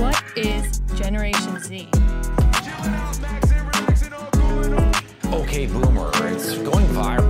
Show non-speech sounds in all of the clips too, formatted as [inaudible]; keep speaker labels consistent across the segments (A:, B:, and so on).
A: What is Generation Z?
B: Okay, boomer, it's going viral.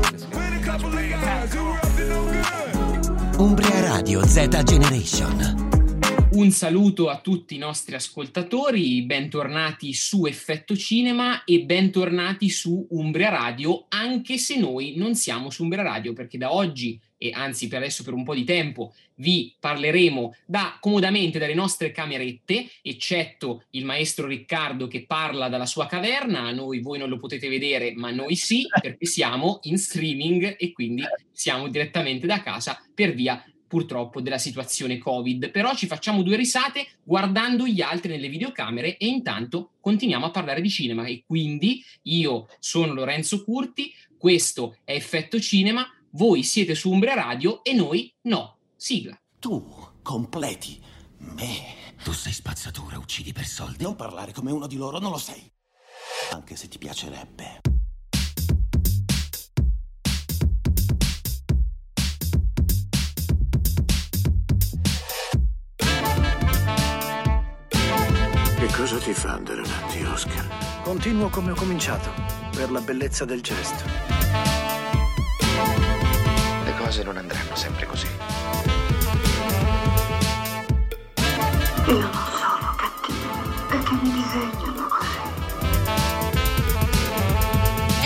C: Umbria Radio Z Generation.
D: Un saluto a tutti i nostri ascoltatori, bentornati su Effetto Cinema e bentornati su Umbria Radio, anche se noi non siamo su Umbria Radio, perché da oggi e anzi per adesso per un po' di tempo vi parleremo da, comodamente dalle nostre camerette, eccetto il maestro Riccardo che parla dalla sua caverna, noi voi non lo potete vedere, ma noi sì, perché siamo in streaming e quindi siamo direttamente da casa per via purtroppo della situazione Covid, però ci facciamo due risate guardando gli altri nelle videocamere e intanto continuiamo a parlare di cinema. E quindi io sono Lorenzo Curti, questo è Effetto Cinema, voi siete su Umbria Radio e noi no. Sigla.
C: Tu completi me. Tu sei spazzatura, uccidi per soldi. Non parlare come uno di loro, non lo sei. Anche se ti piacerebbe.
E: Che cosa ti fa andare avanti, Oscar?
F: Continuo come ho cominciato, per la bellezza del gesto.
E: Cose non andranno sempre così.
G: Io non sono cattiva, che mi disegnano così.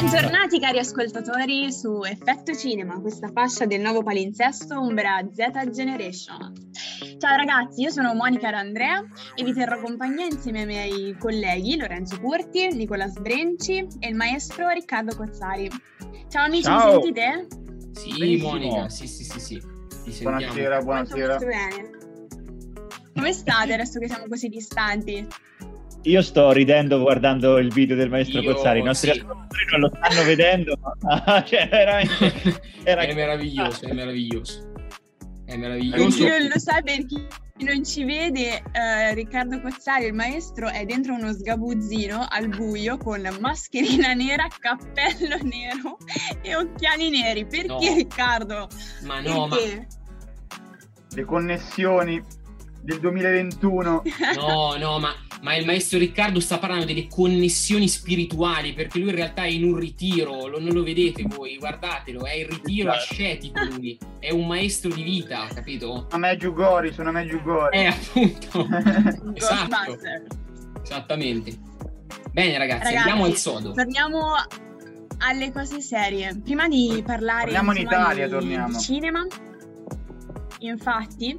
H: Bentornati cari ascoltatori su Effetto Cinema, questa fascia del nuovo palinsesto Umbra Z Generation. Ciao ragazzi, io sono Monica D'Andrea e vi terrò compagnia insieme ai miei colleghi Lorenzo Curti, Nicola Sbrenci e il maestro Riccardo Cozzari. Ciao amici,
I: Ciao.
H: mi sentite?
D: Sì,
I: Benissimo.
D: Monica, sì, sì, sì, sì.
I: Buonasera, buonasera.
H: Come state adesso che siamo così distanti?
I: Io sto ridendo guardando il video del maestro
D: Io,
I: Cozzari. I nostri
D: sì.
I: ascoltatori non lo stanno vedendo, [laughs] ma cioè, veramente [laughs] era
D: è meraviglioso, è meraviglioso. È
H: Per
D: meraviglioso.
H: chi non lo sa, per chi non ci vede, eh, Riccardo Cozzari, il maestro, è dentro uno sgabuzzino al buio con mascherina nera, cappello nero e occhiali neri. Perché
D: No.
H: Riccardo?
D: Ma no, ma
H: Perché?
J: le connessioni del 2021
D: No, no, ma, ma il maestro Riccardo sta parlando delle connessioni spirituali perché lui in realtà è in un ritiro, lo- non lo vedete voi, guardatelo, è in ritiro ascetico lui, è un maestro di vita, capito?
J: a Meggiugori sono a Meggiugori
D: Eh, appunto, [laughs] esatto, esattamente. Bene ragazzi,
H: Ragazzi,
D: andiamo al sodo.
H: Torniamo alle cose serie. Prima di parlare
J: Torniamo in Italia,
H: di,
J: torniamo.
H: di cinema, infatti,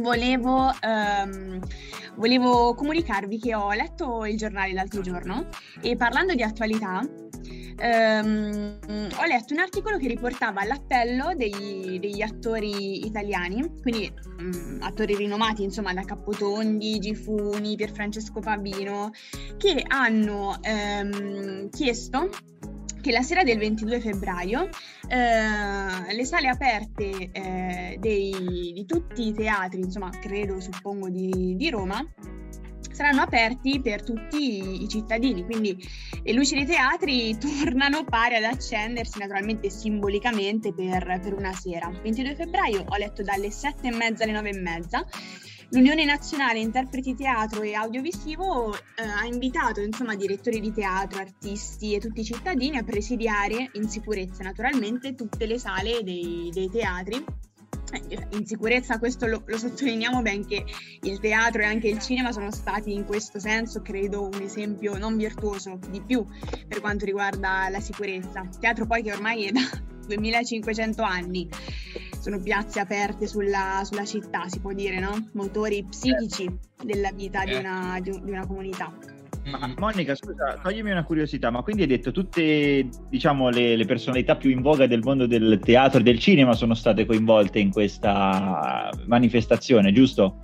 H: volevo, ehm, volevo comunicarvi che ho letto il giornale l'altro giorno e parlando di attualità. ehm, ho letto un articolo che riportava l'appello degli, degli attori italiani, quindi mm, attori rinomati, insomma, da Capotondi, Gifuni, Pierfrancesco Pavino, che hanno ehm, chiesto che la sera del 22 febbraio eh, le sale aperte eh, dei- di tutti i teatri, insomma credo, suppongo di, di Roma, saranno aperti per tutti i, cittadini, quindi le luci dei teatri [laughs] tornano pari ad accendersi naturalmente simbolicamente per, per una sera. 22 febbraio ho letto dalle 7 e mezza alle 9 e mezza L'Unione Nazionale Interpreti Teatro e Audiovisivo eh, ha invitato insomma direttori di teatro, artisti e tutti i cittadini a presidiare in sicurezza naturalmente tutte le sale dei, dei teatri. Eh, In sicurezza questo lo, lo sottolineiamo benché il teatro e anche il cinema sono stati in questo senso credo un esempio non virtuoso di più per quanto riguarda la sicurezza. Teatro poi che ormai è da [laughs] 2500 anni sono piazze aperte sulla, sulla città, si può dire, no? Motori psichici della vita di,
D: Certo.
H: una, di un- di una comunità.
I: Ma Monica, scusa, toglimi una curiosità, ma quindi hai detto tutte, diciamo, le, le personalità più in voga del mondo del teatro e del cinema sono state coinvolte in questa manifestazione, giusto?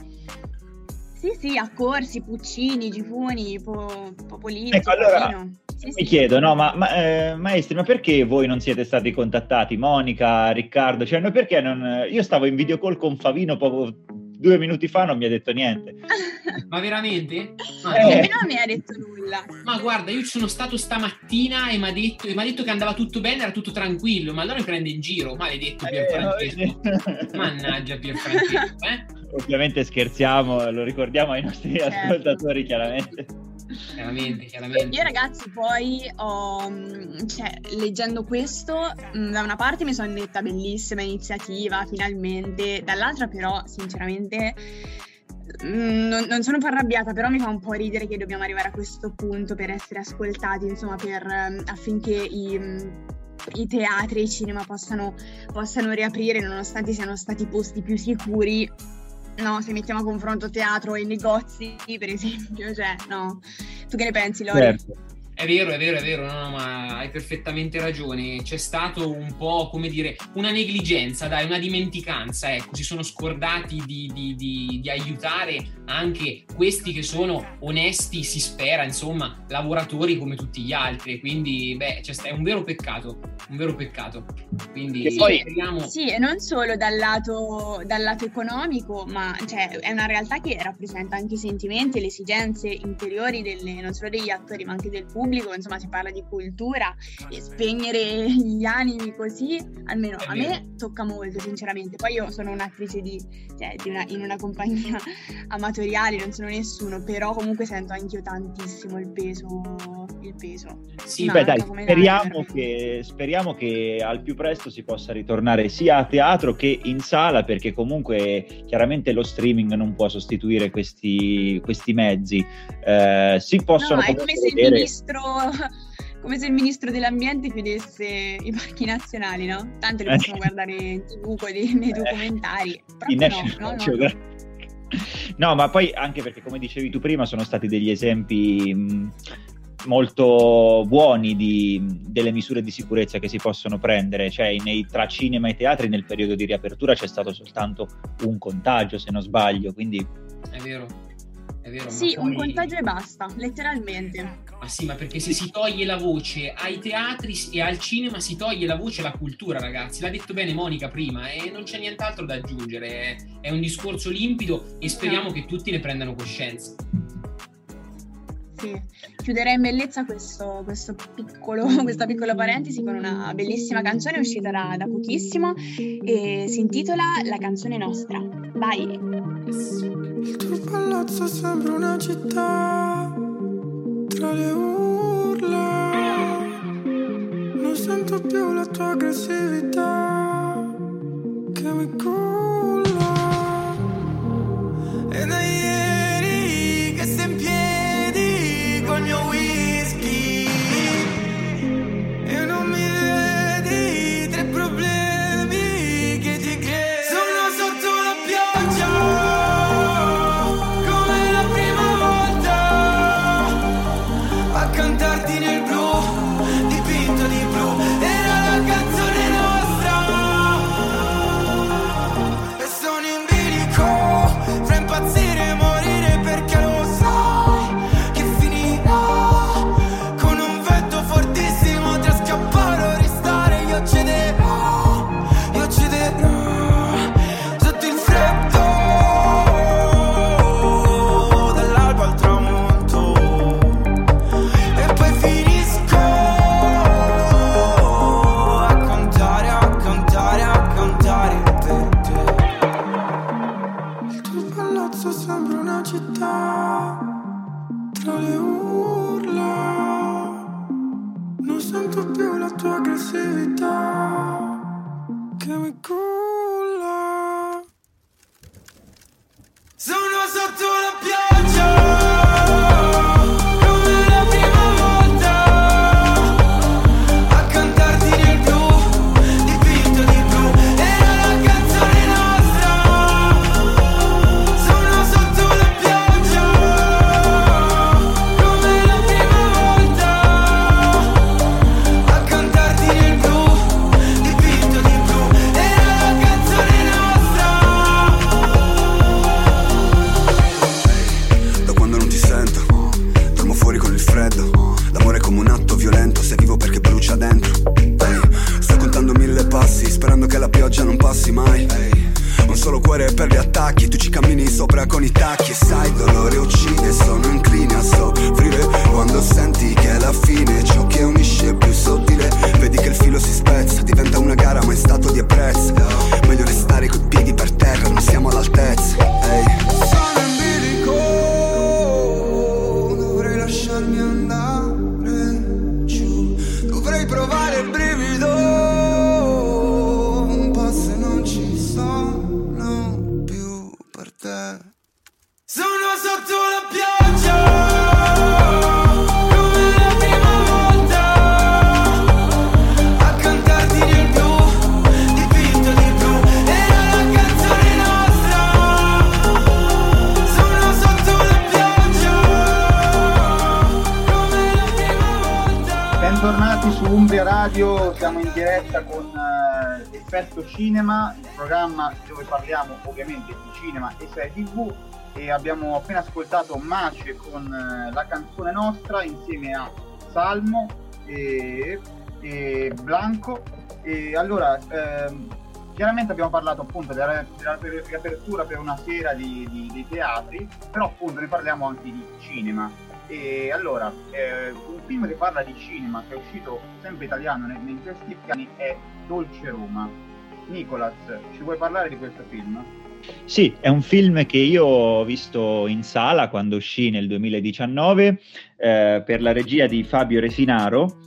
H: Sì, sì, Accorsi, Puccini, Gifuni, po- Popolizzi,
I: Ecco, allora,
H: Pavino. Sì,
I: Mi
H: sì.
I: chiedo, no, ma, ma, eh, maestri, ma perché voi non siete stati contattati? Monica, Riccardo, cioè, noi perché non... Io stavo in video call con Favino poco, due minuti fa, non mi ha detto niente. [laughs]
D: Ma veramente? Ma,
I: Eh.
H: A me ha detto nulla.
D: ma guarda, io ci sono stato stamattina e mi ha detto, detto che andava tutto bene, era tutto tranquillo, ma allora mi prende in giro, maledetto
I: Eh,
D: Pierfrancesco.
I: no,
D: Mannaggia Pierfrancesco, eh?
I: ovviamente scherziamo, lo ricordiamo ai nostri
H: Certo.
I: ascoltatori chiaramente.
D: Chiaramente, chiaramente.
H: Io ragazzi poi ho, mm, cioè, leggendo questo, mm, da una parte mi sono detta bellissima iniziativa, finalmente, dall'altra però sinceramente mm, non, non sono un po' arrabbiata, però mi fa un po' ridere che dobbiamo arrivare a questo punto per essere ascoltati, insomma, per, affinché i... i teatri e i cinema possano, possano riaprire nonostante siano stati posti più sicuri No, se mettiamo a confronto teatro e negozi, per esempio, cioè, no. Tu che ne pensi, Lori?
I: Certo.
D: È vero, è vero, è vero, no, no, ma hai perfettamente ragione. C'è stato un po', come dire, una negligenza, dai, una dimenticanza, ecco, si sono scordati di, di- di- di aiutare anche questi che sono onesti, si spera, insomma, lavoratori come tutti gli altri. Quindi, beh, c'è sta- è un vero peccato, un vero peccato. Quindi,
I: Che poi-
D: speriamo...
H: Sì, e non solo dal lato, dal lato economico, ma cioè, è una realtà che rappresenta anche i sentimenti e le esigenze interiori delle- non solo degli attori, ma anche del pubblico. Insomma, si parla di cultura e spegnere gli animi così, almeno a me tocca molto, sinceramente. Poi io sono un'attrice di, cioè, di una- in una compagnia [laughs] amatoriale, non sono nessuno, però comunque sento anch'io tantissimo il peso. Il peso.
D: Sì,
I: Beh, dai, speriamo che, speriamo che al più presto si possa ritornare sia a teatro che in sala, perché comunque chiaramente lo streaming non può sostituire questi, questi mezzi. Eh, si possono
H: No, è come se il
I: vedere-
H: ministro [laughs] come se il ministro dell'ambiente chiudesse i parchi nazionali, no? Tanto li
I: Eh.
H: possiamo guardare in tv [laughs] nei
I: Eh.
H: documentari.
I: in
H: Proprio no,
I: National
H: no, no, no.
I: No, ma poi anche perché, come dicevi tu prima, sono stati degli esempi mh, molto buoni di- delle misure di sicurezza che si possono prendere. Cioè, nei- tra cinema e teatri nel periodo di riapertura c'è stato soltanto un contagio, se non sbaglio. Quindi
D: È vero, è vero.
H: Sì, un
D: poi-
H: contagio e basta, letteralmente.
D: Ma sì, ma perché se si toglie la voce ai teatri e al cinema si toglie la voce alla cultura, ragazzi. L'ha detto bene Monica prima e non c'è nient'altro da aggiungere. È, è un discorso limpido e speriamo che tutti ne prendano coscienza.
H: Sì. Chiuderei in bellezza questo, questo piccolo, [laughs] questa piccola parentesi con una bellissima canzone uscita da, da pochissimo e si intitola La canzone nostra. Vai!
K: Il tuo palazzo sembra una città tra le urla. Non sento più la tua aggressività che mi culla. E da
J: diretta con eh, Effetto Cinema, il programma dove parliamo ovviamente di cinema e serie tv e abbiamo appena ascoltato Mace con eh, la canzone nostra insieme a Salmo e, e Blanco. E allora ehm, chiaramente abbiamo parlato appunto della, della riapertura per una sera di, di- dei teatri però appunto ne parliamo anche di cinema e allora, eh, un film che parla di cinema, che è uscito sempre italiano ne- in questi anni, è Dolce Roma. Nicolas, ci vuoi parlare di questo film?
I: Sì, è un film che io ho visto in sala quando uscì nel 2019 eh, per la regia di Fabio Resinaro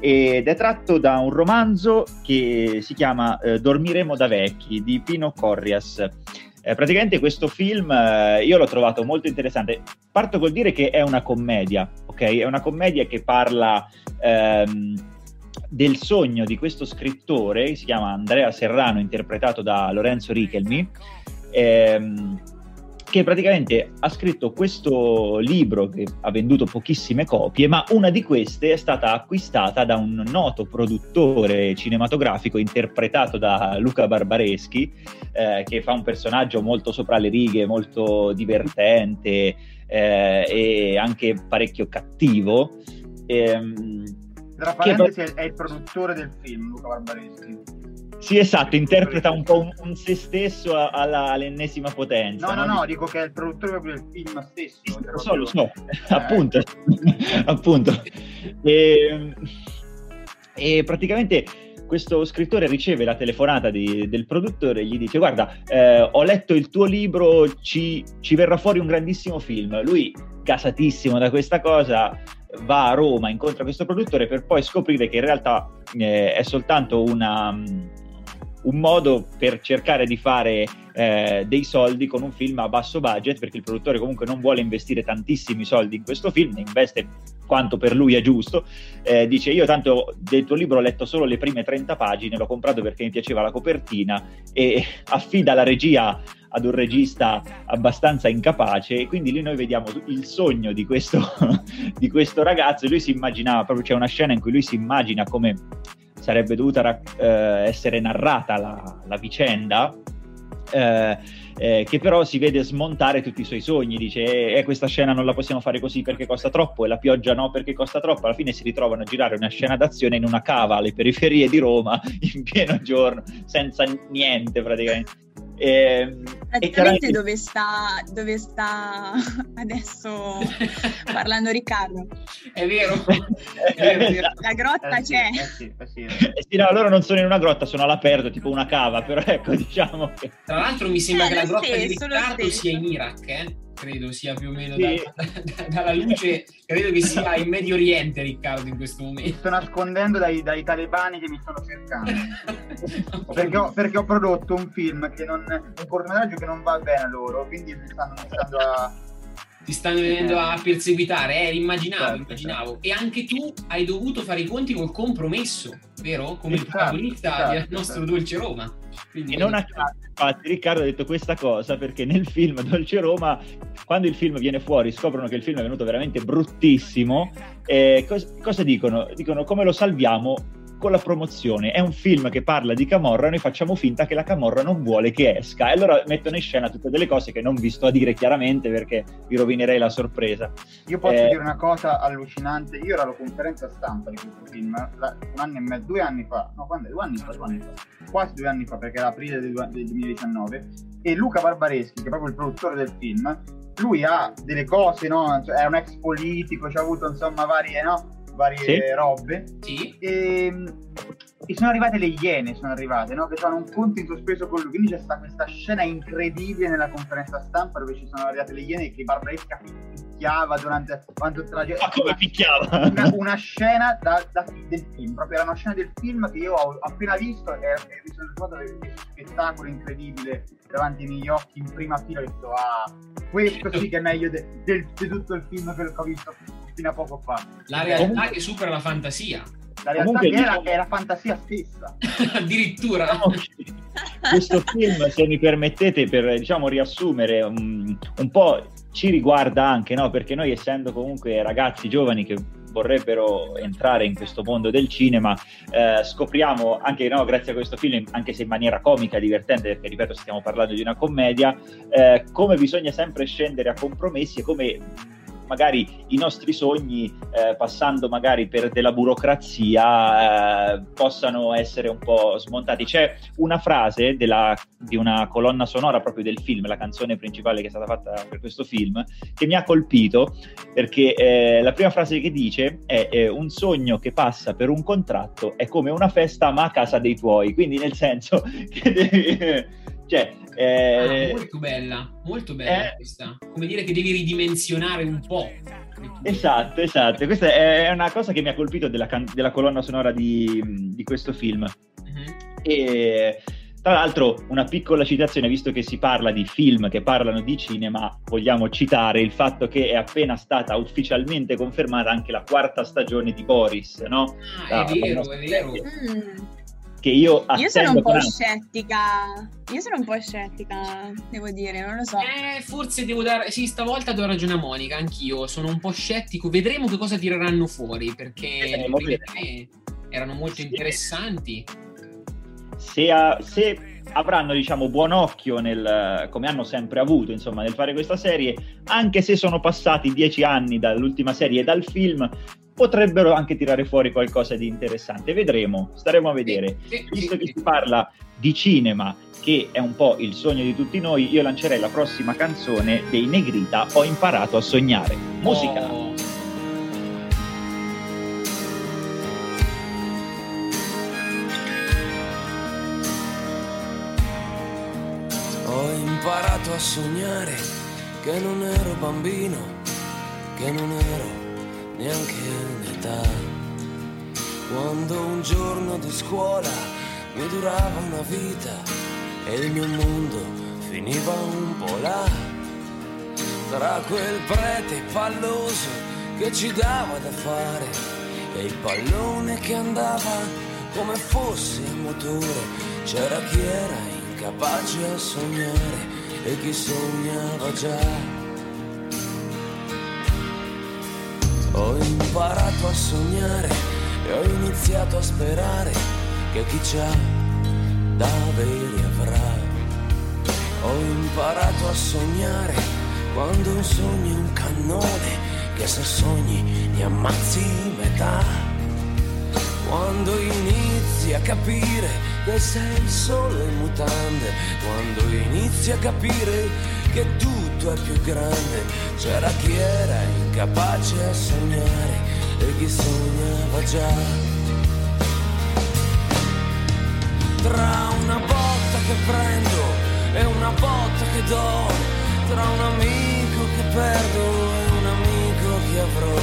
I: ed è tratto da un romanzo che si chiama eh, Dormiremo da vecchi di Pino Corrias. Eh, praticamente questo film eh, io l'ho trovato molto interessante. Parto col dire che è una commedia, ok? È una commedia che parla ehm, del sogno di questo scrittore, si chiama Andrea Serrano, interpretato da Lorenzo Richelmi, ehm, che praticamente ha scritto questo libro che ha venduto pochissime copie, ma una di queste è stata acquistata da un noto produttore cinematografico interpretato da Luca Barbareschi, eh, che fa un personaggio molto sopra le righe, molto divertente eh, e anche parecchio cattivo. Ehm,
J: Tra
I: che-
J: parentesi è, è il produttore del film, Luca Barbareschi.
I: Sì, esatto, interpreta un po' un, un se stesso alla- all'ennesima potenza.
J: No, no, no, dico che è il produttore proprio del film stesso.
I: Lo so, lo so,
J: Eh.
I: appunto, [laughs] appunto. E, e praticamente questo scrittore riceve la telefonata di- del produttore e gli dice guarda, eh, ho letto il tuo libro, ci, ci verrà fuori un grandissimo film. Lui, gasatissimo da questa cosa, va a Roma, incontra questo produttore per poi scoprire che in realtà eh, è soltanto una, un modo per cercare di fare eh, dei soldi con un film a basso budget, perché il produttore comunque non vuole investire tantissimi soldi in questo film, ne investe quanto per lui è giusto. Eh, dice: Io tanto del tuo libro ho letto solo le prime 30 pagine, l'ho comprato perché mi piaceva la copertina e [laughs] affida la regia ad un regista abbastanza incapace e quindi lì noi vediamo il sogno di questo, [laughs] di questo ragazzo lui si immaginava, proprio c'è una scena in cui lui si immagina come sarebbe dovuta ra- eh, essere narrata la, la vicenda eh, eh, che però si vede smontare tutti i suoi sogni, dice eh, eh, questa scena non la possiamo fare così perché costa troppo e la pioggia no perché costa troppo, alla fine si ritrovano a girare una scena d'azione in una cava alle periferie di Roma [laughs] in pieno giorno, senza niente praticamente. Ehm, e
H: Praticamente
I: chiaramente-
H: dove sta, dove sta [laughs] adesso parlando Riccardo?
D: È vero. [laughs]
H: La grotta
J: Eh
H: c'è.
J: eh sì, eh sì.
I: Eh sì, no, loro non sono in una grotta, sono all'aperto, tipo una cava, però ecco, diciamo che...
D: Tra l'altro mi sembra
H: Eh,
D: che la grotta di
H: stesso, lo
D: Riccardo sia in Iraq, eh? Credo sia più o meno
I: Sì.
D: da- da- [laughs] dalla luce, credo che sia in Medio Oriente Riccardo in questo
J: Mi
D: momento.
J: sto nascondendo dai, dai talebani che mi stanno cercando. [laughs] perché, ho, perché ho prodotto un film che non. un cortometraggio che non va bene a loro, quindi mi stanno iniziando a.
D: Ti stanno venendo a perseguitare, eh, immaginavo,
J: Certo,
D: immaginavo. E anche tu hai dovuto fare i conti col compromesso, vero? Come il
J: Esatto,
D: protagonista
J: esatto,
D: del nostro
J: esatto.
D: Dolce Roma. Quindi,
I: E non a caso, infatti, Riccardo ha detto questa cosa perché nel film Dolce Roma, quando il film viene fuori, scoprono che il film è venuto veramente bruttissimo. E cos- cosa dicono? Dicono come lo salviamo con la promozione. È un film che parla di Camorra, noi facciamo finta che la Camorra non vuole che esca. E allora mettono in scena tutte delle cose che non vi sto a dire chiaramente perché vi rovinerei la sorpresa.
J: Io posso
I: Eh,
J: dire una cosa allucinante. Io ero alla conferenza stampa di questo film la- un anno e mezzo, due anni fa. No, quando? Due anni fa, due anni fa. Quasi due anni fa, perché era aprile del, del 2019. E Luca Barbareschi, che è proprio il produttore del film, lui ha delle cose, no? Cioè, è un ex politico, ci ha avuto insomma varie, no? Varie
I: Sì.
J: robe.
D: Sì.
J: E, e sono arrivate le iene, sono arrivate, no? Che fanno un conto in sospeso con lui. Quindi c'è stata questa scena incredibile nella conferenza stampa dove ci sono arrivate le iene che Barbareschi ha picchiava durante, durante tutta la
I: Ma come picchiava?
J: Una, una scena da, da- del film, proprio era una scena del film che io ho appena visto e, e mi sono ritrovato questo spettacolo incredibile davanti ai miei occhi in prima fila. Ho detto, ah, questo sì che è meglio de- di tutto il film che ho visto fino a poco fa.
D: La realtà che supera la fantasia.
J: La realtà
I: Comunque,
J: che era,
I: diciamo-
J: è la fantasia stessa. [laughs]
D: Addirittura.
I: questo film, se mi permettete, per diciamo riassumere um, un po' ci riguarda anche, no? Perché noi essendo comunque ragazzi giovani che vorrebbero entrare in questo mondo del cinema, eh, scopriamo anche no, grazie a questo film, anche se in maniera comica, divertente, perché ripeto stiamo parlando di una commedia, eh, come bisogna sempre scendere a compromessi e come magari i nostri sogni, eh, passando magari per della burocrazia, eh, possano essere un po' smontati. C'è una frase della- di una colonna sonora proprio del film, la canzone principale che è stata fatta per questo film, che mi ha colpito perché eh, la prima frase che dice è eh, un sogno che passa per un contratto è come una festa ma a casa dei tuoi, quindi nel senso [laughs] che devi... Cioè, eh,
D: Ah, molto bella, molto bella questa. Come dire che devi ridimensionare un po'.
I: Esatto, esatto. Questa è una cosa che mi ha colpito della, can- della colonna sonora di, di questo film. E tra l'altro, una piccola citazione, visto che si parla di film che parlano di cinema, vogliamo citare il fatto che è appena stata ufficialmente confermata anche la quarta stagione di Boris, no?
D: Ah, è
I: La-
D: vero, è vero.
H: Mm.
I: Che io
H: Io sono un po'
I: con
H: scettica. Io sono un po' scettica, devo dire, non lo so.
D: Eh, forse devo dare. Sì, stavolta do ragione a Monica, anch'io. Sono un po' scettico. Vedremo che cosa tireranno fuori. Perché le
I: Vedremo,
D: prime
I: vedremo.
D: tre erano molto interessanti.
I: se, ha- se avranno diciamo buon occhio nel, come hanno sempre avuto insomma nel fare questa serie anche se sono passati dieci anni dall'ultima serie e dal film potrebbero anche tirare fuori qualcosa di interessante. Vedremo staremo a vedere. visto che si parla di cinema che è un po' il sogno di tutti noi io lancerei la prossima canzone dei Negrita ho imparato a sognare. Musica.
D: Oh,
L: Ho imparato a sognare che non ero bambino, che non ero neanche in età. Quando un giorno di scuola mi durava una vita e il mio mondo finiva un po' là. Tra quel prete palloso che ci dava da fare e il pallone che andava come fosse a motore. C'era chi era incapace a sognare e chi sognava già. Ho imparato a sognare e ho iniziato a sperare che chi c'ha da avere avrà. Ho imparato a sognare quando un sogno è un cannone che se sogni ne ammazzi metà. Quando inizi a capire che sei solo in mutande, quando inizi a capire che tutto è più grande, c'era chi era incapace a sognare e chi sognava già. Tra una botta che prendo e una botta che do, tra un amico che perdo e un amico che avrò,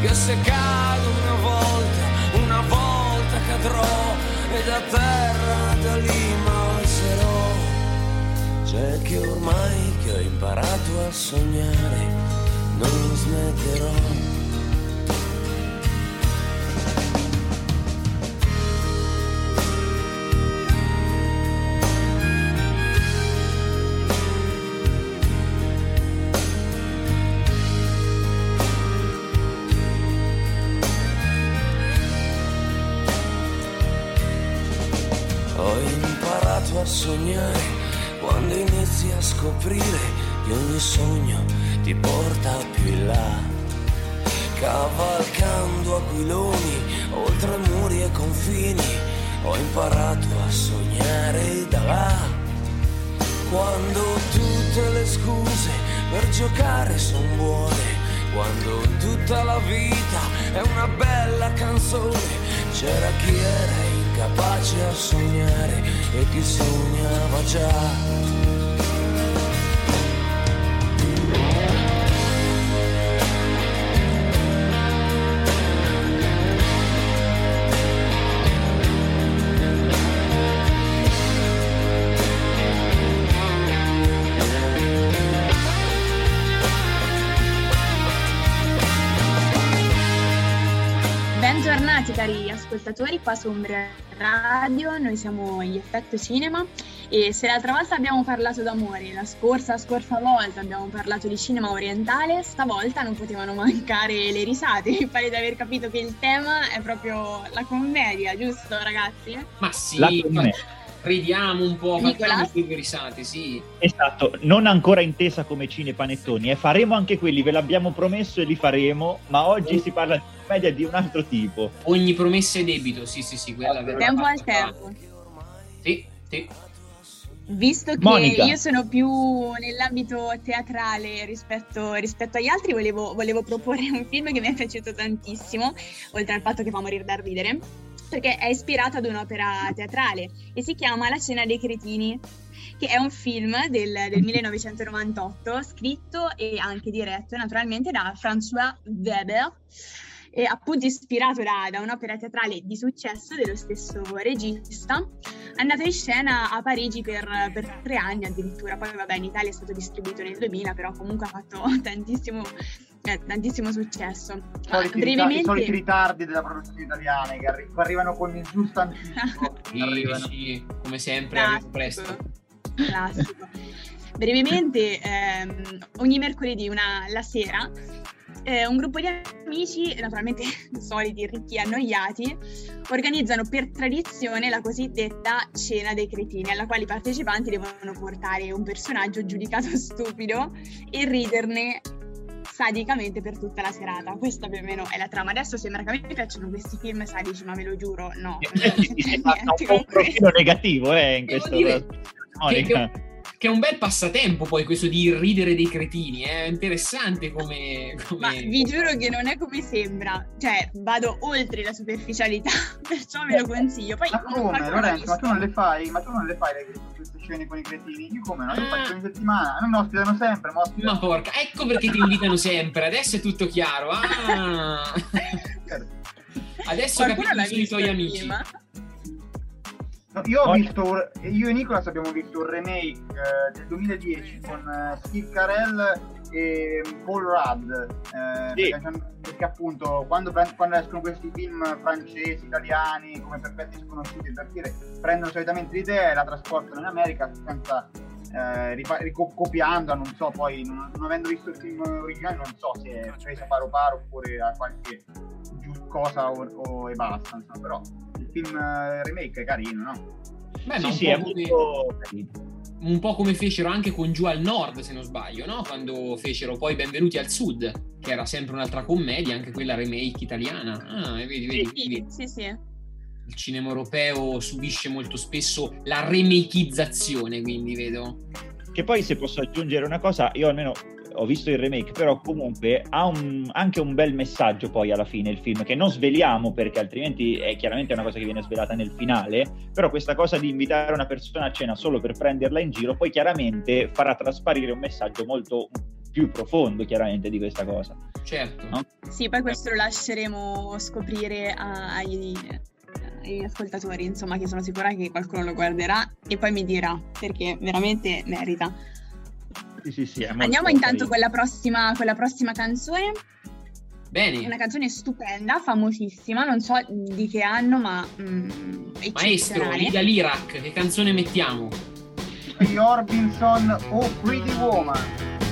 L: che se cado una volta, una volta cadrò e da terra da lì m'alzerò. C'è che ormai che ho imparato a sognare, non smetterò. Ho imparato a sognare scoprire che ogni sogno ti porta più in là. Cavalcando aquiloni oltre muri e confini, ho imparato a sognare da là. Quando tutte le scuse per giocare son buone, quando tutta la vita è una bella canzone, c'era chi era incapace a sognare e chi sognava già.
H: Ascoltatori qua su Umbria Radio, noi siamo gli Effetto Cinema e se l'altra volta abbiamo parlato d'amore, la scorsa, scorsa volta abbiamo parlato di cinema orientale, stavolta non potevano mancare le risate, mi pare di aver capito che il tema è proprio la commedia, giusto ragazzi?
D: Ma sì,
I: La commedia.
D: Ridiamo un po', facciamo due risate, sì.
I: Esatto, non ancora intesa come cinepanettoni, eh. faremo anche quelli, ve l'abbiamo promesso e li faremo, ma oggi si parla di commedia di un altro tipo.
D: Ogni promessa è debito, sì, sì, sì, quella verrà
H: Tempo al tempo.
D: Sì, sì.
H: Visto che
I: Monica.
H: io sono più nell'ambito teatrale rispetto, rispetto agli altri, volevo, volevo proporre un film che mi è piaciuto tantissimo, oltre al fatto che fa morire da ridere, perché è ispirato ad un'opera teatrale e si chiama La cena dei cretini, che è un film del, del 1998, scritto e anche diretto naturalmente da François Weber, e appunto ispirato da, da un'opera teatrale di successo dello stesso regista, è andato in scena a Parigi per, per tre anni addirittura, poi vabbè in Italia è stato distribuito nel 2000, però comunque ha fatto tantissimo, eh, tantissimo successo.
J: I soliti, i
H: brevemente...
J: soliti ritardi della produzione italiana che arri- arrivano con il giusto anticipo. [laughs]
D: Sì,
J: arrivano.
D: sì, come sempre, arrivo
H: Classico.
D: presto.
H: Classico. Brevemente, ehm, ogni mercoledì una- la sera, eh, un gruppo di amici, naturalmente [laughs] soliti, ricchi e annoiati, organizzano per tradizione la cosiddetta cena dei cretini, alla quale i partecipanti devono portare un personaggio giudicato [laughs] stupido e riderne sadicamente per tutta la serata. Questa più o meno è la trama. Adesso sembra che a me piacciono questi film sadici, ma ve lo giuro, no.
I: Si fa un profilo negativo eh, in
D: Devo
I: questo
D: dire. Che, che-. Che è un bel passatempo poi questo di ridere dei cretini, è interessante come... come-
H: Ma vi giuro che non è come sembra, cioè vado oltre la superficialità, [laughs] perciò ve lo consiglio. Poi
J: Ma come, Lorenzo? Ma tu non le fai? Ma tu non le fai le, queste scene con i cretini? Io come? No? Io
D: Ah.
J: faccio ogni settimana. Non mi ospitano sempre, ma ospitano.
D: Ma porca, ecco perché ti invitano sempre, adesso è tutto chiaro. Ah. [laughs] Adesso
H: Qualcuno
D: capisco
H: l'ha
D: chi sono i tuoi amici.
H: film?
J: Io ho visto, un- io e Nicolas abbiamo visto un remake eh, del 2010 con eh, Steve Carell e Paul Rudd. eh,
I: Sì.
J: perché, perché appunto quando, quando escono questi film francesi, italiani, come perfetti sconosciuti per dire, prendono solitamente l'idea e la trasportano in America senza eh, rifa- rico- copiando, non so, poi non, non avendo visto il film originale non so se è presa paro paro oppure a qualche cosa o, o- e basta, insomma, però il film eh, remake è carino, no?
D: Beh,
I: Sì,
D: un,
I: sì,
D: po
I: è
D: come,
I: molto carino.
D: un po' come fecero anche con Giù al Nord, se non sbaglio, no? Quando fecero poi Benvenuti al Sud, che era sempre un'altra commedia, anche quella remake italiana. Ah, e vedi, vedi,
H: Sì,
D: vedi,
H: sì, sì.
D: il cinema europeo subisce molto spesso la remakeizzazione, quindi vedo.
I: Che poi se posso aggiungere una cosa, io almeno ho visto il remake, però comunque ha un- anche un bel messaggio poi alla fine il film, che non sveliamo perché altrimenti è chiaramente una cosa che viene svelata nel finale, però questa cosa di invitare una persona a cena solo per prenderla in giro poi chiaramente farà trasparire un messaggio molto più profondo chiaramente di questa cosa.
D: Certo.
I: No?
H: Sì, poi questo lo lasceremo scoprire a- agli, agli ascoltatori, insomma, che sono sicura che qualcuno lo guarderà e poi mi dirà perché veramente merita.
I: Sì, sì, sì,
H: Andiamo intanto con la prossima, con la prossima canzone.
D: Bene.
H: Una canzone stupenda, famosissima, non so di che anno, ma mm,
D: Maestro. Liga l'Iraq, che canzone mettiamo?
J: Ray Orbison o Pretty Woman.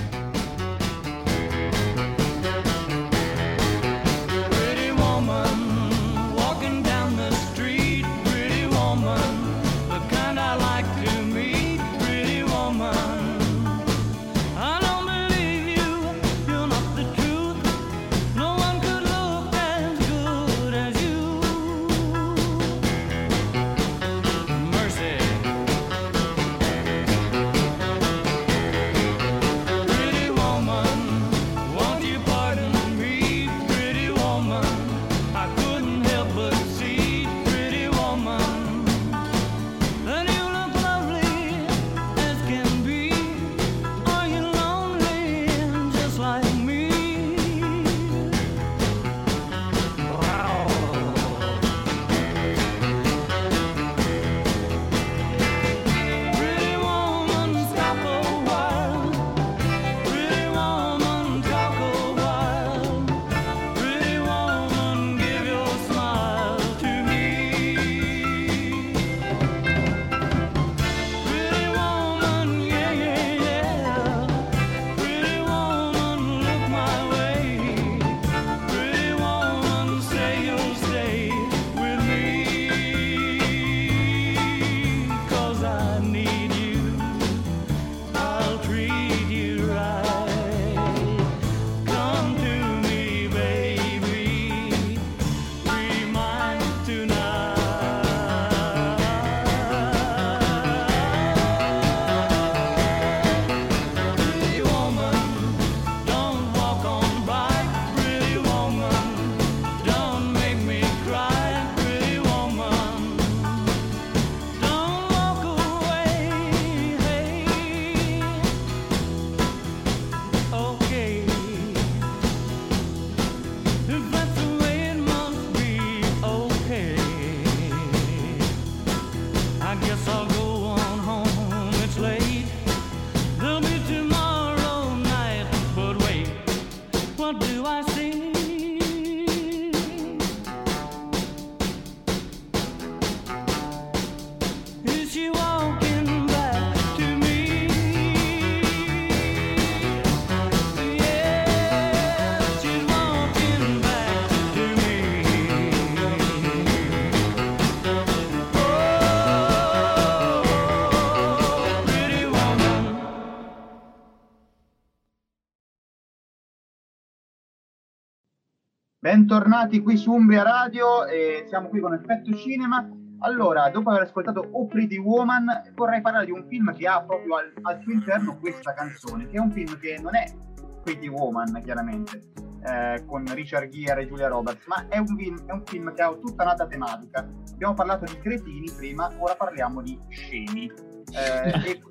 J: Bentornati qui su Umbria Radio e siamo qui con Effetto Cinema. Allora, dopo aver ascoltato O Pretty Woman, vorrei parlare di un film che ha proprio al, al suo interno questa canzone, che è un film che non è Pretty Woman, chiaramente, eh, con Richard Gere e Julia Roberts, ma è un, film, è un film che ha tutta un'altra tematica. Abbiamo parlato di cretini prima, ora parliamo di scemi. Eh, [laughs] e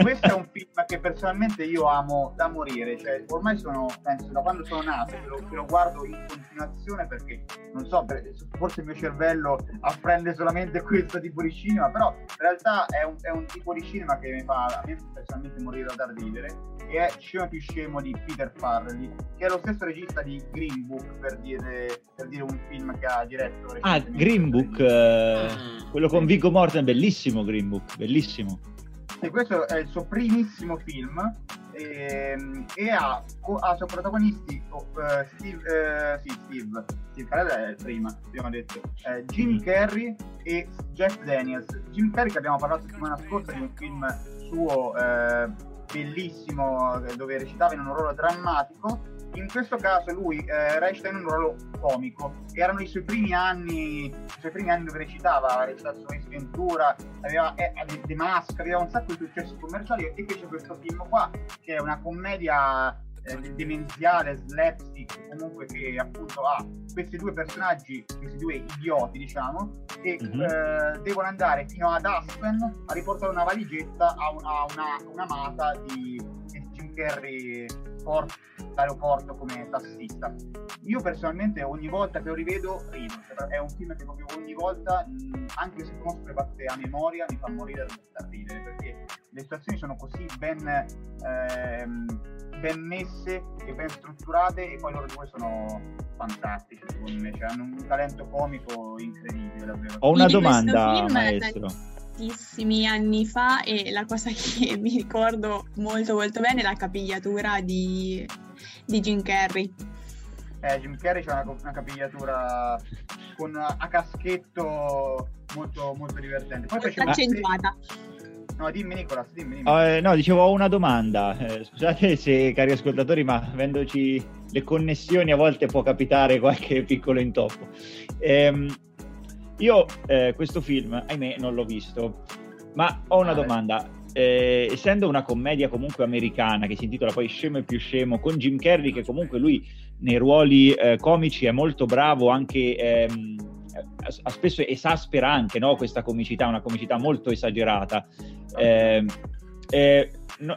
J: questo è un film che personalmente io amo da morire, cioè ormai sono, penso, da quando sono nato, che lo, che lo guardo in continuazione perché, non so, forse il mio cervello apprende solamente questo tipo di cinema, però in realtà è un, è un tipo di cinema che mi fa a me personalmente morire da ridere e è Scemo più scemo di Peter Farrelly, che è lo stesso regista di Green Book, per dire, per dire un film che ha diretto
I: Ah. Green Book, eh, quello con Viggo Morten, bellissimo Green Book, bellissimo.
J: E questo è il suo primissimo film ehm, e, ha, ha suoi protagonisti oh, eh, Steve, eh, sì, Steve, Steve Carell è il prima, abbiamo detto, eh, Jim Carrey e Jeff Daniels. Jim Carrey che abbiamo parlato settimana scorsa di un film suo eh, bellissimo eh, dove recitava in un ruolo drammatico. In questo caso lui eh, recita in un ruolo comico. Erano i suoi primi anni, i suoi primi anni dove recitava, ha recitato su Ace Ventura, aveva eh, The Mask, aveva un sacco di successi commerciali e fece questo film qua che è una commedia eh, demenziale, slapstick, comunque che appunto ha questi due personaggi, questi due idioti diciamo, che
I: Mhm.
J: eh, devono andare fino ad Aspen a riportare una valigetta a, un- a una, un'amata di, di Jim Carrey porta all'aeroporto come tassista. Io personalmente ogni volta che lo rivedo rido, Cioè, è un film che proprio ogni volta, anche se conosco le battute a memoria, mi fa morire da ridere perché le situazioni sono così ben, ehm, ben messe e ben strutturate e poi loro due sono fantastici secondo me, cioè hanno un talento comico incredibile davvero.
I: Ho una
H: questo
I: domanda,
H: film
I: maestro.
H: Tantissimi anni fa e la cosa [laughs] che mi ricordo molto molto bene è la capigliatura di, di Jim Carrey.
J: Eh, Jim Carrey c'ha una, una capigliatura con a caschetto molto, molto divertente. Poi un-
H: accentuata.
J: No, dimmi Nicolas, dimmi, dimmi.
I: Eh, no, dicevo, ho una domanda. Eh, scusate se, cari ascoltatori, ma avendoci le connessioni a volte può capitare qualche piccolo intoppo. Ehm, io eh, questo film, ahimè, non l'ho visto, ma ho una
J: Ah,
I: domanda. Eh, essendo una commedia comunque americana che si intitola poi Scemo e più scemo, con Jim Carrey che comunque lui nei ruoli eh, comici è molto bravo, anche ehm, spesso esaspera anche no, questa comicità, una comicità molto esagerata. Ehm, eh, no-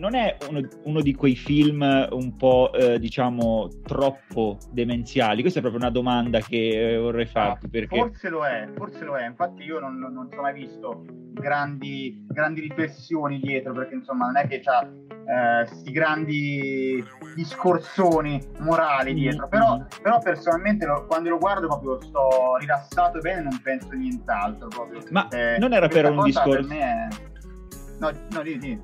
I: non è uno, uno di quei film un po', eh, diciamo, troppo demenziali? Questa è proprio una domanda che eh, vorrei farti, perché...
J: Forse lo è, forse lo è. Infatti io non, non- non ci ho mai visto grandi, grandi riflessioni dietro, perché insomma non è che c'ha questi grandi discorsoni morali dietro. Però, però personalmente lo- quando lo guardo proprio sto rilassato bene, non penso nient'altro. Proprio.
I: Ma
J: Eh,
I: non era per un discorso-
J: Per me è... No, no, di, di.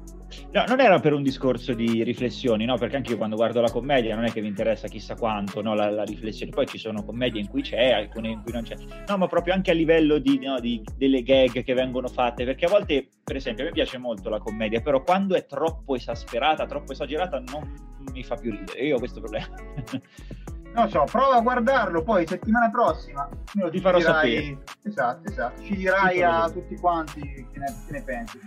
I: No, non era per un discorso di riflessioni, no? Perché anche io quando guardo la commedia non è che mi interessa chissà quanto no, la, la riflessione. Poi ci sono commedie in cui c'è, alcune in cui non c'è. No, ma proprio anche a livello di, no, di- delle gag che vengono fatte. Perché a volte, per esempio, a me piace molto la commedia, però quando è troppo esasperata, troppo esagerata, non mi fa più ridere. Io ho questo problema. [laughs]
J: Non so, prova a guardarlo, poi settimana prossima
I: Ti farò
J: dirai- Esatto, esatto. Ci dirai a
I: sapere.
J: tutti quanti che ne, che ne pensi.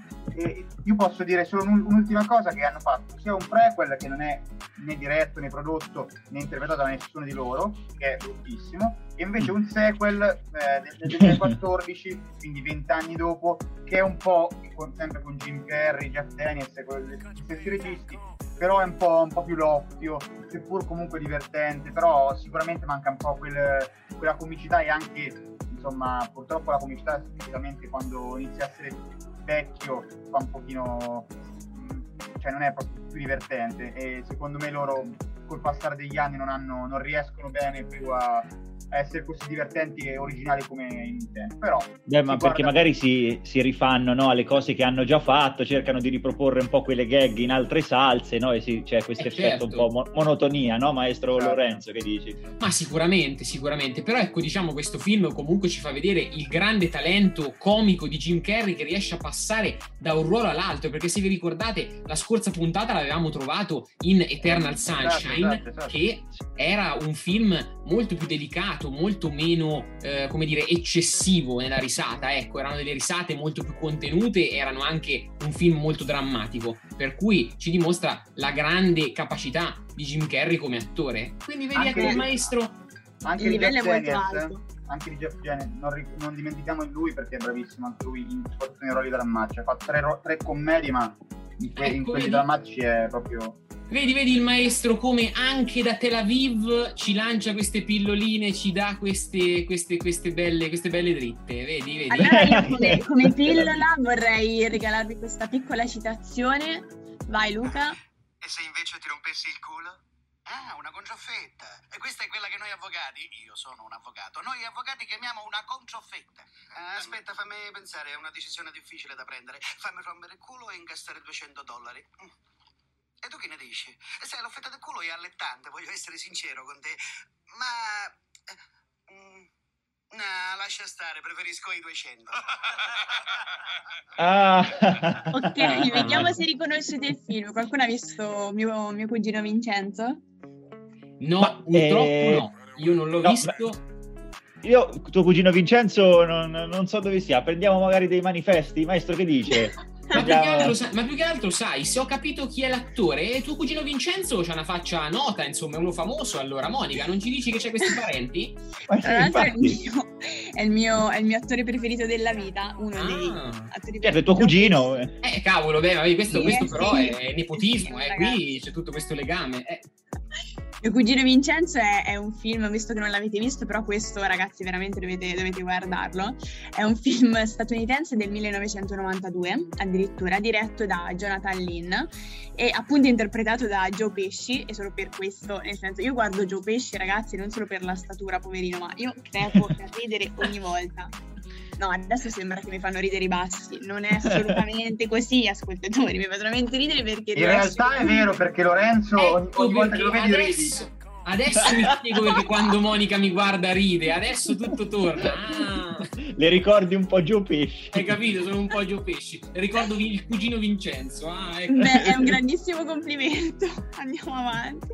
J: E io posso dire solo un- un'ultima cosa che hanno fatto, sia un prequel che non è né diretto né prodotto né interpretato da nessuno di loro, che è bruttissimo, e invece un sequel eh, del, del 2014, quindi vent'anni dopo, che è un po' con- sempre con Jim Carrey, Jeff Daniels e con gli stessi registi, però è un po', un po' più loppio, seppur comunque divertente, però sicuramente manca un po' quel- quella comicità e anche, insomma, purtroppo la comicità specificamente quando inizia a essere vecchio fa un pochino, mm, cioè non è proprio più divertente e secondo me loro col passare degli anni non, hanno, non riescono bene più a essere così divertenti e originali come in tempo. Però
I: Beh, ma perché
J: guarda-
I: magari si, si rifanno no, alle cose che hanno già fatto, cercano di riproporre un po' quelle gag in altre salse, no? E si- c'è questo
D: Eh,
I: effetto un
D: certo.
I: po' mo- monotonia, no, maestro
J: Certo.
I: Lorenzo? Che dici?
D: Ma sicuramente, sicuramente. Però ecco, diciamo, questo film comunque ci fa vedere il grande talento comico di Jim Carrey che riesce a passare da un ruolo all'altro. Perché se vi ricordate, la scorsa puntata l'avevamo trovato in Eternal Sunshine,
J: Esatto, esatto.
D: che era un film molto più delicato, molto meno, eh, come dire, eccessivo nella risata. Ecco, erano delle risate molto più contenute, erano anche un film molto drammatico. Per cui ci dimostra la grande capacità di Jim Carrey come attore. Quindi vedi
J: Anche-
D: ecco il maestro
J: anche
H: Il
J: di
H: livello
J: Jeff
H: è molto
J: Daniels,
H: alto.
J: anche di Jeff Daniels, non, ri- non dimentichiamo di lui perché è bravissimo anche lui in, soprattutto nei ruoli drammatici ha fatto tre, ro- tre commedie ma in, que- in
D: Ecco,
J: quelli
D: vedi?
J: drammatici è proprio
D: Vedi, vedi il maestro come anche da Tel Aviv ci lancia queste pilloline, ci dà queste, queste, queste, belle, queste belle dritte. Vedi, vedi.
H: Allora io [laughs] come, come pillola vorrei regalarvi questa piccola citazione. Vai Luca.
E: E se invece ti rompessi il culo? Ah, una concioffetta. E questa è quella che noi avvocati, io sono un avvocato, noi avvocati chiamiamo una concioffetta. Ah, aspetta, fammi pensare, è una decisione difficile da prendere. Fammi rompere il culo e incassare 200 dollari. Mm. E tu che ne dici? Sai, l'offerta del culo è allettante, voglio essere sincero con te, ma... eh, mm, No, lascia stare, preferisco i 200. [laughs]
I: Ah.
H: Ok, vediamo se riconoscete il film. Qualcuno ha visto mio, mio cugino Vincenzo?
D: No,
I: Ma,
D: purtroppo
I: eh,
D: no. Io non l'ho
I: no,
D: visto.
I: Io, tuo cugino Vincenzo, non, non so dove sia. Prendiamo magari dei manifesti. Maestro, che dice? [laughs]
D: Ma più, altro, ma più che altro, sai, se ho capito chi è l'attore, e tuo cugino Vincenzo c'ha una faccia nota, insomma, è uno famoso. Allora, Monica, non ci dici che c'è questi parenti? [laughs]
I: Ma sì,
H: Tra l'altro è il, mio, è, il mio, è il mio attore preferito della vita, uno dei
D: Ah.
H: attori
I: Certo, è tuo cugino. eh.
D: Eh, cavolo, beh, questo,
H: Sì,
D: questo
H: eh,
D: però
H: sì.
D: è nepotismo,
H: Sì,
D: eh, qui c'è tutto questo legame. Eh.
H: Mio cugino Vincenzo è, è un film, visto che non l'avete visto, però questo ragazzi veramente dovete, dovete guardarlo. È un film statunitense del 1992, addirittura diretto da Jonathan Lynn e appunto interpretato da Joe Pesci e solo per questo, nel senso io guardo Joe Pesci ragazzi non solo per la statura poverino, ma io crepo per ridere ogni volta. No, adesso sembra che mi fanno ridere i bassi, non è assolutamente [laughs] così, ascoltatori, mi fanno veramente ridere perché
J: in realtà è vero perché Lorenzo
D: Ecco
J: ogni volta che lo vedi ridi
D: adesso, adesso [laughs] mi spiego perché quando Monica mi guarda ride, adesso tutto torna. Ah,
I: Le ricordi un po' giù pesci.
D: hai capito, sono un po' Gio Pesci. Ricordo il cugino Vincenzo. Ah, ecco.
H: Beh, è un [laughs] grandissimo complimento. Andiamo avanti.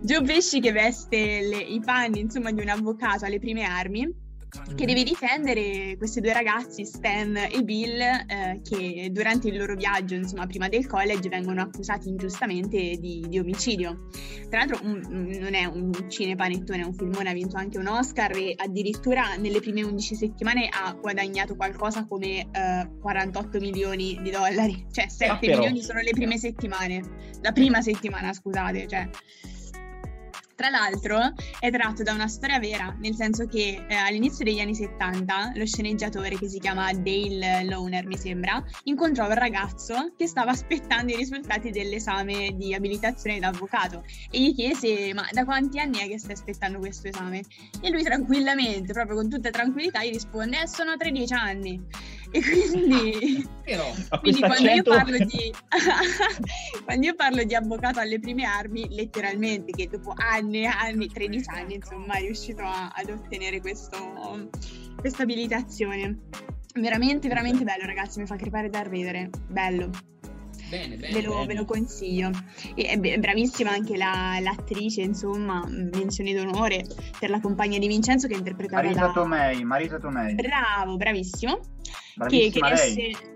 H: Joe Pesci che veste le- i panni, insomma, di un avvocato alle prime armi che deve difendere questi due ragazzi, Stan e Bill, eh, che durante il loro viaggio, insomma, prima del college, vengono accusati ingiustamente di, di omicidio. Tra l'altro, un- un- non è un cinepanettone, è un filmone, ha vinto anche un Oscar e addirittura nelle prime 11 settimane ha guadagnato qualcosa come eh, 48 milioni di dollari, cioè 7
I: Ah,
H: milioni sono le prime settimane, la prima settimana, scusate, cioè. Tra l'altro è tratto da una storia vera, nel senso che eh, all'inizio degli anni 70 lo sceneggiatore che si chiama Dale Loner, mi sembra, incontrò un ragazzo che stava aspettando i risultati dell'esame di abilitazione da avvocato e gli chiese ma da quanti anni è che stai aspettando questo esame? E lui tranquillamente, proprio con tutta tranquillità, gli risponde eh, sono 13 anni. E quindi...
I: Ma [laughs]
H: Quindi quando io,
I: accento...
H: parlo di, [laughs] quando io parlo di avvocato alle prime armi, letteralmente che dopo anni e anni, 13 anni, insomma, è riuscito a- ad ottenere questo, questa abilitazione. Veramente, veramente bello, ragazzi, mi fa crepare da ridere. Bello,
D: bene, bene.
H: ve lo,
I: bene.
H: ve lo consiglio. E è bravissima anche la- l'attrice, insomma, menzione d'onore per la compagna di Vincenzo che è interpretata
J: Marisa
H: da...
J: Tomei Marisa Tomei
H: Bravo, bravissimo. Che, che
J: bravissima lei
H: riesce...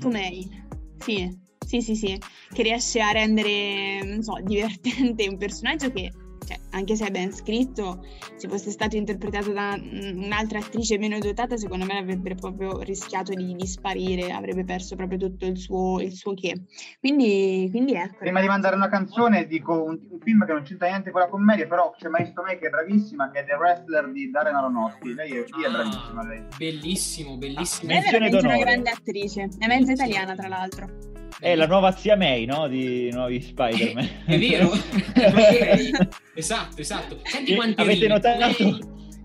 H: Tomei, sì, sì, sì, sì, che riesce a rendere, non so, [laughs] divertente un personaggio che, cioè, anche se è ben scritto, se fosse stato interpretato da un'altra attrice meno dotata, secondo me avrebbe proprio rischiato di, di sparire, avrebbe perso proprio tutto il suo, il suo che. Quindi, quindi ecco.
J: prima di mandare una canzone dico un, un film che non c'entra niente con la commedia però c'è Marisa Tomei che è bravissima che è The Wrestler di Darren Aronofsky lei è, lì è
D: Ah,
J: bravissima lei
D: Bellissimo, bellissimo.
H: Lei è veramente una grande attrice, è mezza italiana tra l'altro.
I: È la nuova zia May, no? Di nuovi Spider-Man.
D: È vero, [laughs] esatto, esatto. Senti quanti
I: avete
D: ridi.
I: notato-
D: Lei,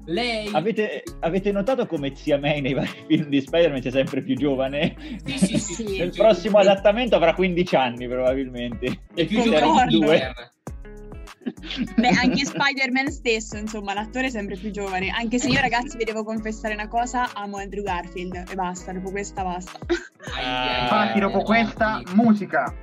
D: lei
I: Avete, avete notato come zia May nei vari film di Spider-Man sia sempre più giovane?
D: Sì, sì, sì, sì. [laughs]
I: Nel prossimo adattamento avrà 15 anni probabilmente.
D: è più giovane di
I: Due.
D: Peter. [laughs]
H: Beh, anche Spider-Man stesso, insomma, l'attore è sempre più giovane. Anche se io, ragazzi, vi devo confessare una cosa, amo Andrew Garfield e basta, dopo questa basta.
D: Ai,
J: Infatti, dopo questa, musica.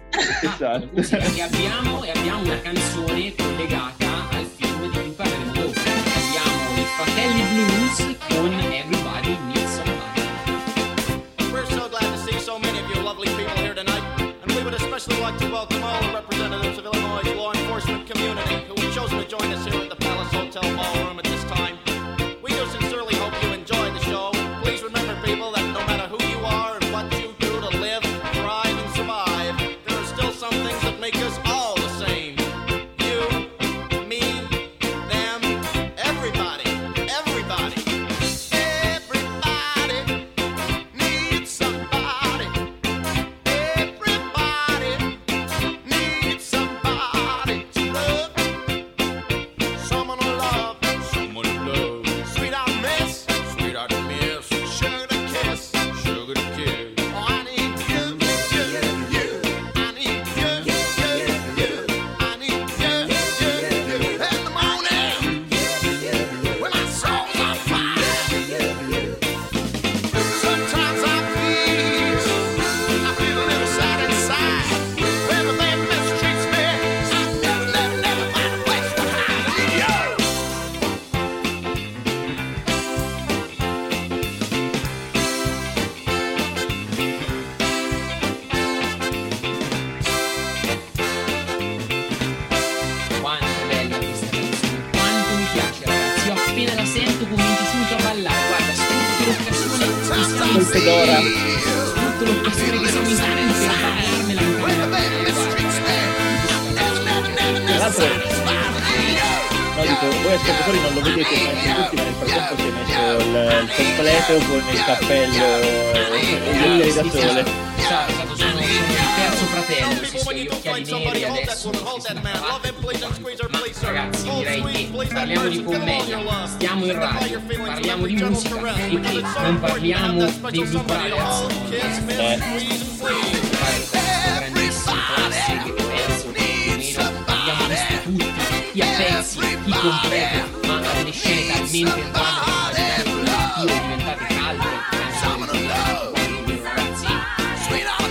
I: Esatto.
D: Musica che abbiamo e abbiamo una canzone collegata al film di cui parleremo dopo. Abbiamo i Fratelli Blues con Everybody Needs Somebody.
M: We're so glad to see so many of you lovely people here tonight, and we would especially like to welcome all the representatives of Illinois' join us here at the Palace Hotel Ballroom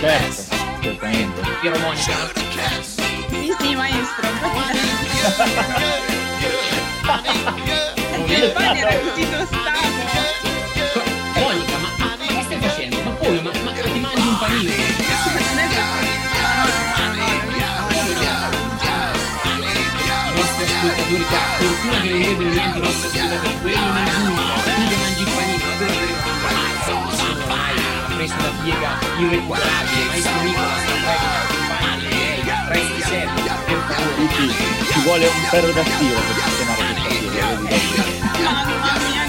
I: certo, certamente.
D: Piero Monica?
H: Sì, sì, maestro. Perché il pane era così tostato.
D: Monica, ma, che stai facendo? Ma come? Ma, ma ti mangi un panino?
H: Non è
D: I nostri ascoltatori qua, fortuna che non vedono niente i nostri ascoltatori, quello nel preso una piega irrecuperabile, maestro Nicola, sta prego, accompagni lei, resti serio, per favore.
I: Ci vuole un ferro da stiro per sistemare questa piega?
H: Mamma mia.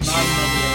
D: Mamma mia,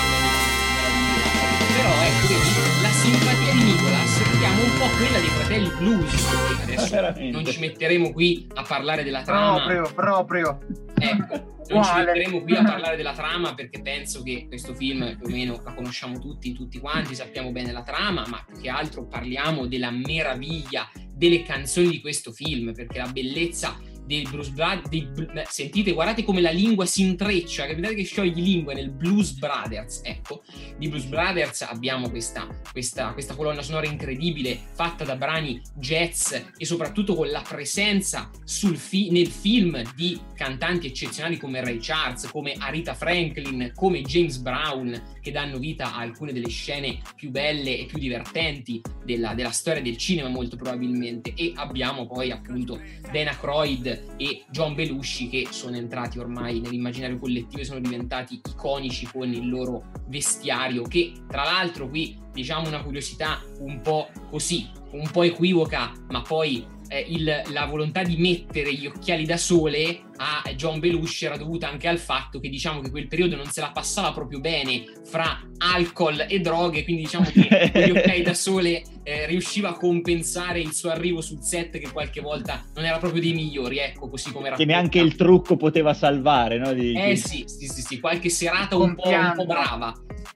D: però ecco, vedi, la simpatia di Nicolas vediamo un po' quella dei fratelli blues. Adesso
I: Veramente.
D: non ci metteremo qui a parlare della trama.
J: Proprio, proprio.
D: Ecco, non ci metteremo qui a [laughs] parlare della trama perché penso che questo film più o meno la conosciamo tutti, tutti quanti, sappiamo bene la trama, ma più che altro parliamo della meraviglia delle canzoni di questo film, perché la bellezza dei Blues Brothers, sentite, guardate come la lingua si intreccia, capitate che sciogli lingue nel Blues Brothers, ecco, di Blues Brothers abbiamo questa, questa, questa colonna sonora incredibile fatta da brani jazz e soprattutto con la presenza fi- nel film di cantanti eccezionali come Ray Charles, come Arita Franklin, come James Brown, che danno vita a alcune delle scene più belle e più divertenti della, della storia del cinema molto probabilmente. E abbiamo poi appunto Dan Aykroyd e John Belushi che sono entrati ormai nell'immaginario collettivo e sono diventati iconici con il loro vestiario che tra l'altro qui diciamo una curiosità un po' così, un po' equivoca ma poi eh, il- la volontà di mettere gli occhiali da sole a John Belushi era dovuta anche al fatto che diciamo che quel periodo non se la passava proprio bene fra alcol e droghe, quindi diciamo che [laughs] gli occhiali da sole eh, riusciva a compensare il suo arrivo sul set che qualche volta non era proprio dei migliori, ecco, così come era
I: Che neanche il trucco poteva salvare, no? Di-
D: Eh
I: di-
D: sì, sì, sì, sì, qualche serata un po', un po' brava.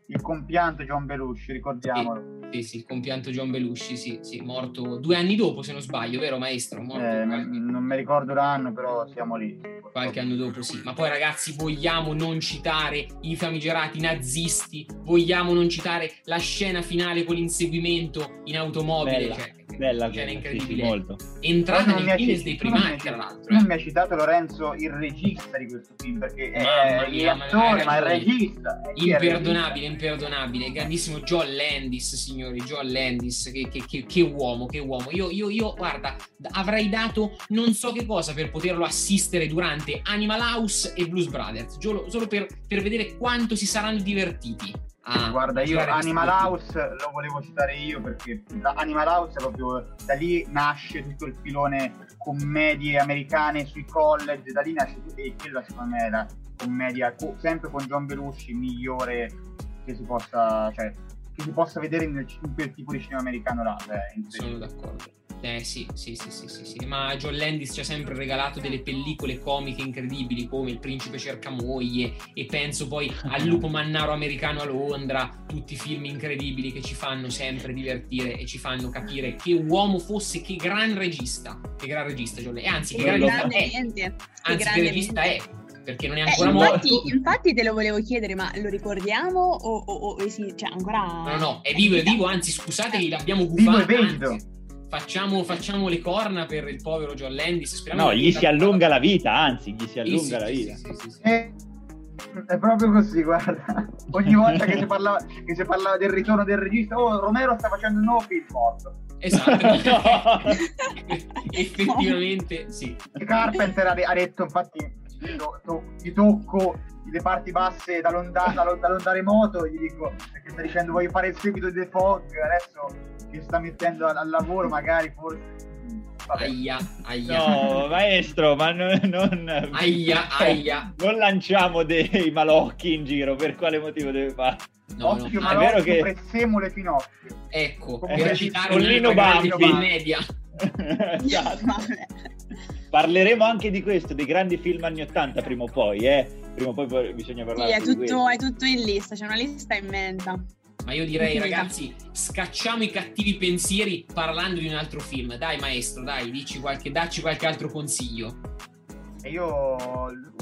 J: Il compianto John Belushi, ricordiamolo.
D: Sì, sì, il compianto John Belushi, sì, sì, morto due anni dopo, se non sbaglio, vero maestro? Morto
J: Eh, non mi ricordo l'anno, però siamo lì.
D: Qualche anno dopo, sì. Ma poi ragazzi, vogliamo non citare i famigerati nazisti, vogliamo non citare la scena finale con l'inseguimento in automobile, cioè,
I: bella
D: scena
I: quella, sì, sì,
D: incredibile.
I: molto.
D: Entrata nel Guinness dei
J: tu non mi
D: primati, tra l'altro.
J: Non mi ha citato Lorenzo il regista di questo film, perché è l'attore, ma il regista. eh, il
D: Imperdonabile, imperdonabile. Grandissimo John Landis, signori. John Landis, che, che- che- che uomo, che uomo. Io, io, io, guarda, avrei dato non so che cosa per poterlo assistere durante Animal House e Blues Brothers, solo, solo per, per vedere quanto si saranno divertiti. A
J: Guarda, io Animal. House lo volevo citare io perché Animal House è proprio da lì nasce tutto il filone commedie americane sui college, da lì nasce tutto e quella secondo me è la commedia co- sempre con John Belushi migliore che si possa, cioè, che si possa vedere nel- in quel tipo di cinema americano là. cioè,
D: Sono d'accordo. Eh sì, sì, sì, sì, sì, sì. Ma John Landis ci ha sempre regalato delle pellicole comiche incredibili come Il principe cerca moglie e penso poi al [laughs] lupo mannaro americano a Londra, tutti film incredibili che ci fanno sempre divertire e ci fanno capire che uomo fosse, che gran regista, che gran regista John Landis. E anzi, che
H: Che
D: gran regista
H: grande
D: è,
H: mente, che
D: anzi, che regista è, perché non è
H: Eh,
D: ancora
H: infatti,
D: morto.
H: infatti te lo volevo chiedere, ma lo ricordiamo o, o, o- sì, cioè ancora...
D: No, no, no, è vivo, è vivo, anzi scusate che l'abbiamo
J: Vivo e
D: gufato. Facciamo, facciamo le corna per il povero John Landis. speriamo
I: No, gli si allunga la vita, anzi, gli si allunga la
D: sì,
I: vita.
D: sì, sì, sì, sì.
J: Eh, È proprio così, guarda. [laughs] Ogni volta che si, parlava, che si parlava del ritorno del regista, oh, Romero sta facendo un nuovo film morto.
D: Esatto. [laughs] [laughs] Effettivamente, sì.
J: Carpenter ha, detto, infatti, gli tocco le parti basse da londa, da, lo- da londa remoto, gli dico, perché sta dicendo voglio fare il seguito di The Fog, adesso che sta mettendo al, al lavoro magari forse... Vabbè.
D: Aia, aia.
I: No, maestro, ma non, non,
D: Aia, [laughs] aia.
I: non lanciamo dei malocchi in giro, per quale motivo deve fare?
D: No, no.
J: Occhio
I: Ah, è
J: malocchio,
I: vero che-
J: finocchio.
D: Ecco,
J: Come
D: per citare grande
I: Bambi.
D: commedia. [laughs]
I: Esatto. Parleremo anche di questo, dei grandi film anni 80 prima o poi, eh? Prima o poi bisogna
H: Sì,
I: parlare
H: è
I: di questo.
H: tutto, è tutto in lista, c'è una lista immensa.
D: Ma io direi, [laughs] ragazzi, scacciamo i cattivi pensieri parlando di un altro film. Dai, maestro, dai, dici qualche, dacci qualche altro consiglio.
J: E io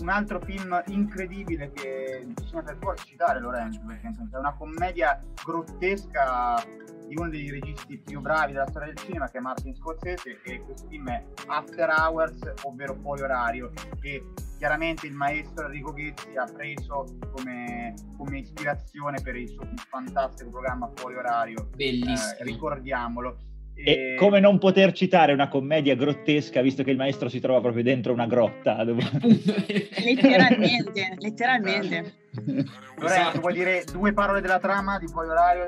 J: un altro film incredibile che bisogna per forza citare Lorenzo, perché è una commedia grottesca di uno dei registi più bravi della storia del cinema che è Martin Scorsese e questo film è After Hours, ovvero Fuori Orario, che chiaramente il maestro Enrico Ghezzi ha preso come, come ispirazione per il suo fantastico programma Fuori Orario.
D: Bellissimo.
J: Eh, ricordiamolo.
I: E come non poter citare una commedia grottesca, visto che il maestro si trova proprio dentro una grotta. dove- [laughs]
H: Letteralmente, letteralmente.
J: Lorenzo, vuoi dire due parole della trama di Fuori Orario?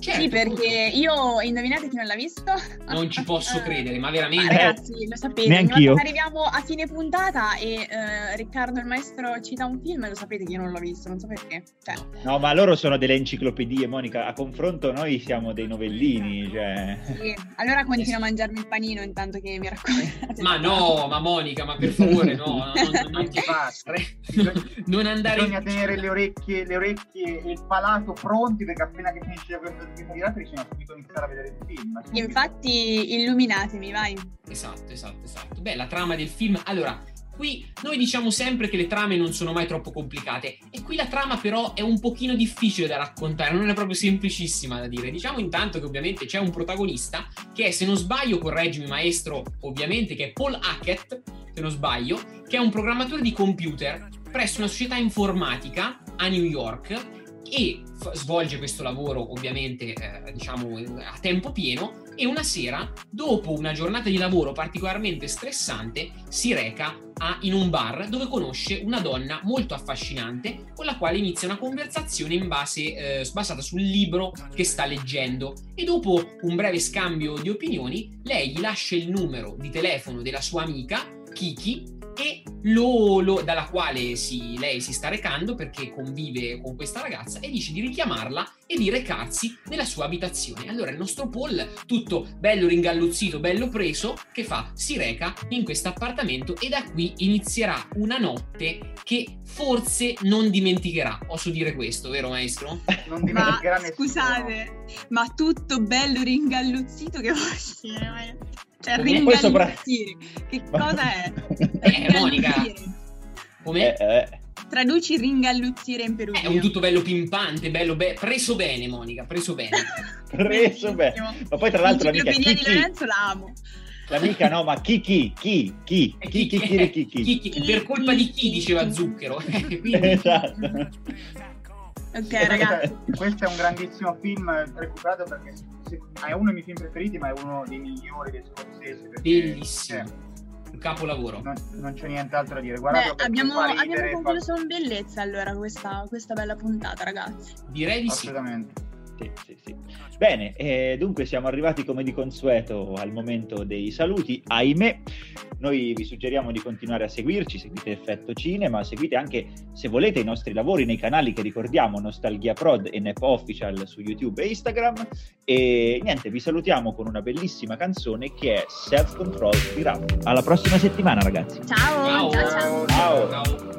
D: Certo,
H: Sì, perché io indovinate chi non l'ha visto?
D: Non ci [laughs] posso credere, ma veramente.
H: ragazzi, lo sapete,
I: Neanch'io.
H: arriviamo a fine puntata e eh, Riccardo il maestro cita un film, lo sapete che io non l'ho visto, non so perché. Cioè,
I: No, ma loro sono delle enciclopedie, Monica. A confronto noi siamo dei novellini, cioè...
H: sì. Allora continuo a mangiarmi il panino intanto che mi raccontate.
D: Ma no, ma Monica, ma per favore, no, no, non, non ti
J: Basta.
D: non andare
J: Bisogna tenere le orecchie, le orecchie e il palato pronti perché appena che finisce questo di altri bisogna subito iniziare a vedere il film. subito.
H: Infatti, illuminatemi, vai.
D: Esatto, esatto, esatto. Beh, la trama del film. Allora, qui noi diciamo sempre che le trame non sono mai troppo complicate. E qui la trama, però, è un pochino difficile da raccontare, non è proprio semplicissima da dire. Diciamo intanto che ovviamente c'è un protagonista che è, se non sbaglio, correggimi, maestro, ovviamente, che è Paul Hackett, se non sbaglio, che è un programmatore di computer presso una società informatica a New York e f- svolge questo lavoro ovviamente eh, diciamo a tempo pieno e una sera dopo una giornata di lavoro particolarmente stressante si reca a- in un bar dove conosce una donna molto affascinante con la quale inizia una conversazione in base, eh, basata sul libro che sta leggendo. E dopo un breve scambio di opinioni lei gli lascia il numero di telefono della sua amica Kiki e lo- lo- dalla quale si- lei si sta recando perché convive con questa ragazza e dice di richiamarla e di recarsi nella sua abitazione. Allora il nostro Paul, tutto bello ringalluzzito, bello preso, che fa? Si reca in questo appartamento e da qui inizierà una notte che forse non dimenticherà. Posso dire questo, vero maestro?
J: Non
H: Ma
J: dimenticherà nessuno.
H: scusate, ma tutto bello ringalluzzito che vuol dire? Cioè,
D: Come?
I: Sopra-
H: ringalluzzire. Che [laughs] cosa è?
D: Eh, Monica. Come?
I: Eh, eh.
H: Traduci ringalluzzire in
D: È un
H: perugino.
D: tutto bello pimpante, bello be- preso bene, Monica, preso bene. [laughs]
I: Preso bene. Ma poi tra l'altro l'amica
H: di Lorenzo la amo.
I: l'amica no, ma chi chi chi chi
D: E
I: chi chi
D: chi-
I: chi chi chi
D: chi- chi- per colpa di chi diceva Zucchero. [laughs] Quindi,
I: Esatto.
H: Ok, ragazzi.
J: Questo è un grandissimo film recuperato perché è uno dei miei film preferiti, ma è uno dei migliori del Scorsese. perché,
D: Bellissimo.
J: eh,
D: un capolavoro.
J: non, non c'è nient'altro da dire. Guardatelo
H: Beh, abbiamo,
J: fa ridere,
H: abbiamo
J: fa-
H: concluso con bellezza allora questa, questa bella puntata, ragazzi.
D: Direi di sì.
J: Assolutamente.
I: Sì, sì, sì. Bene, eh, dunque siamo arrivati come di consueto al momento dei saluti. Ahimè, noi vi suggeriamo di continuare a seguirci, seguite Effetto Cinema, seguite anche se volete i nostri lavori nei canali che ricordiamo, Nostalgia Prod e Nep Official su YouTube e Instagram. E niente, vi salutiamo con una bellissima canzone che è Self Control di Rap. Alla prossima settimana, ragazzi.
H: Ciao,
D: Ciao.
H: ciao, ciao.
I: Ciao.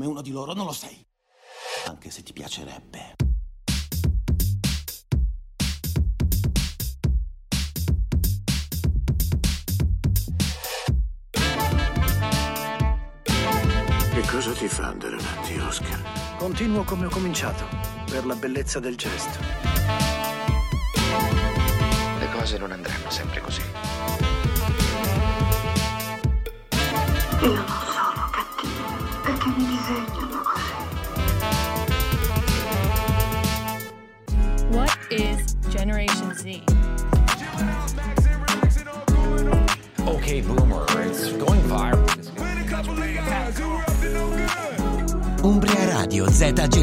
C: Come uno di loro, non lo sei. Anche se ti piacerebbe.
F: Che cosa ti fa andare avanti, Oscar? Continuo come ho cominciato, per la bellezza del gesto.
K: Le cose non andranno sempre così.
N: Umbria Radio Z Generation.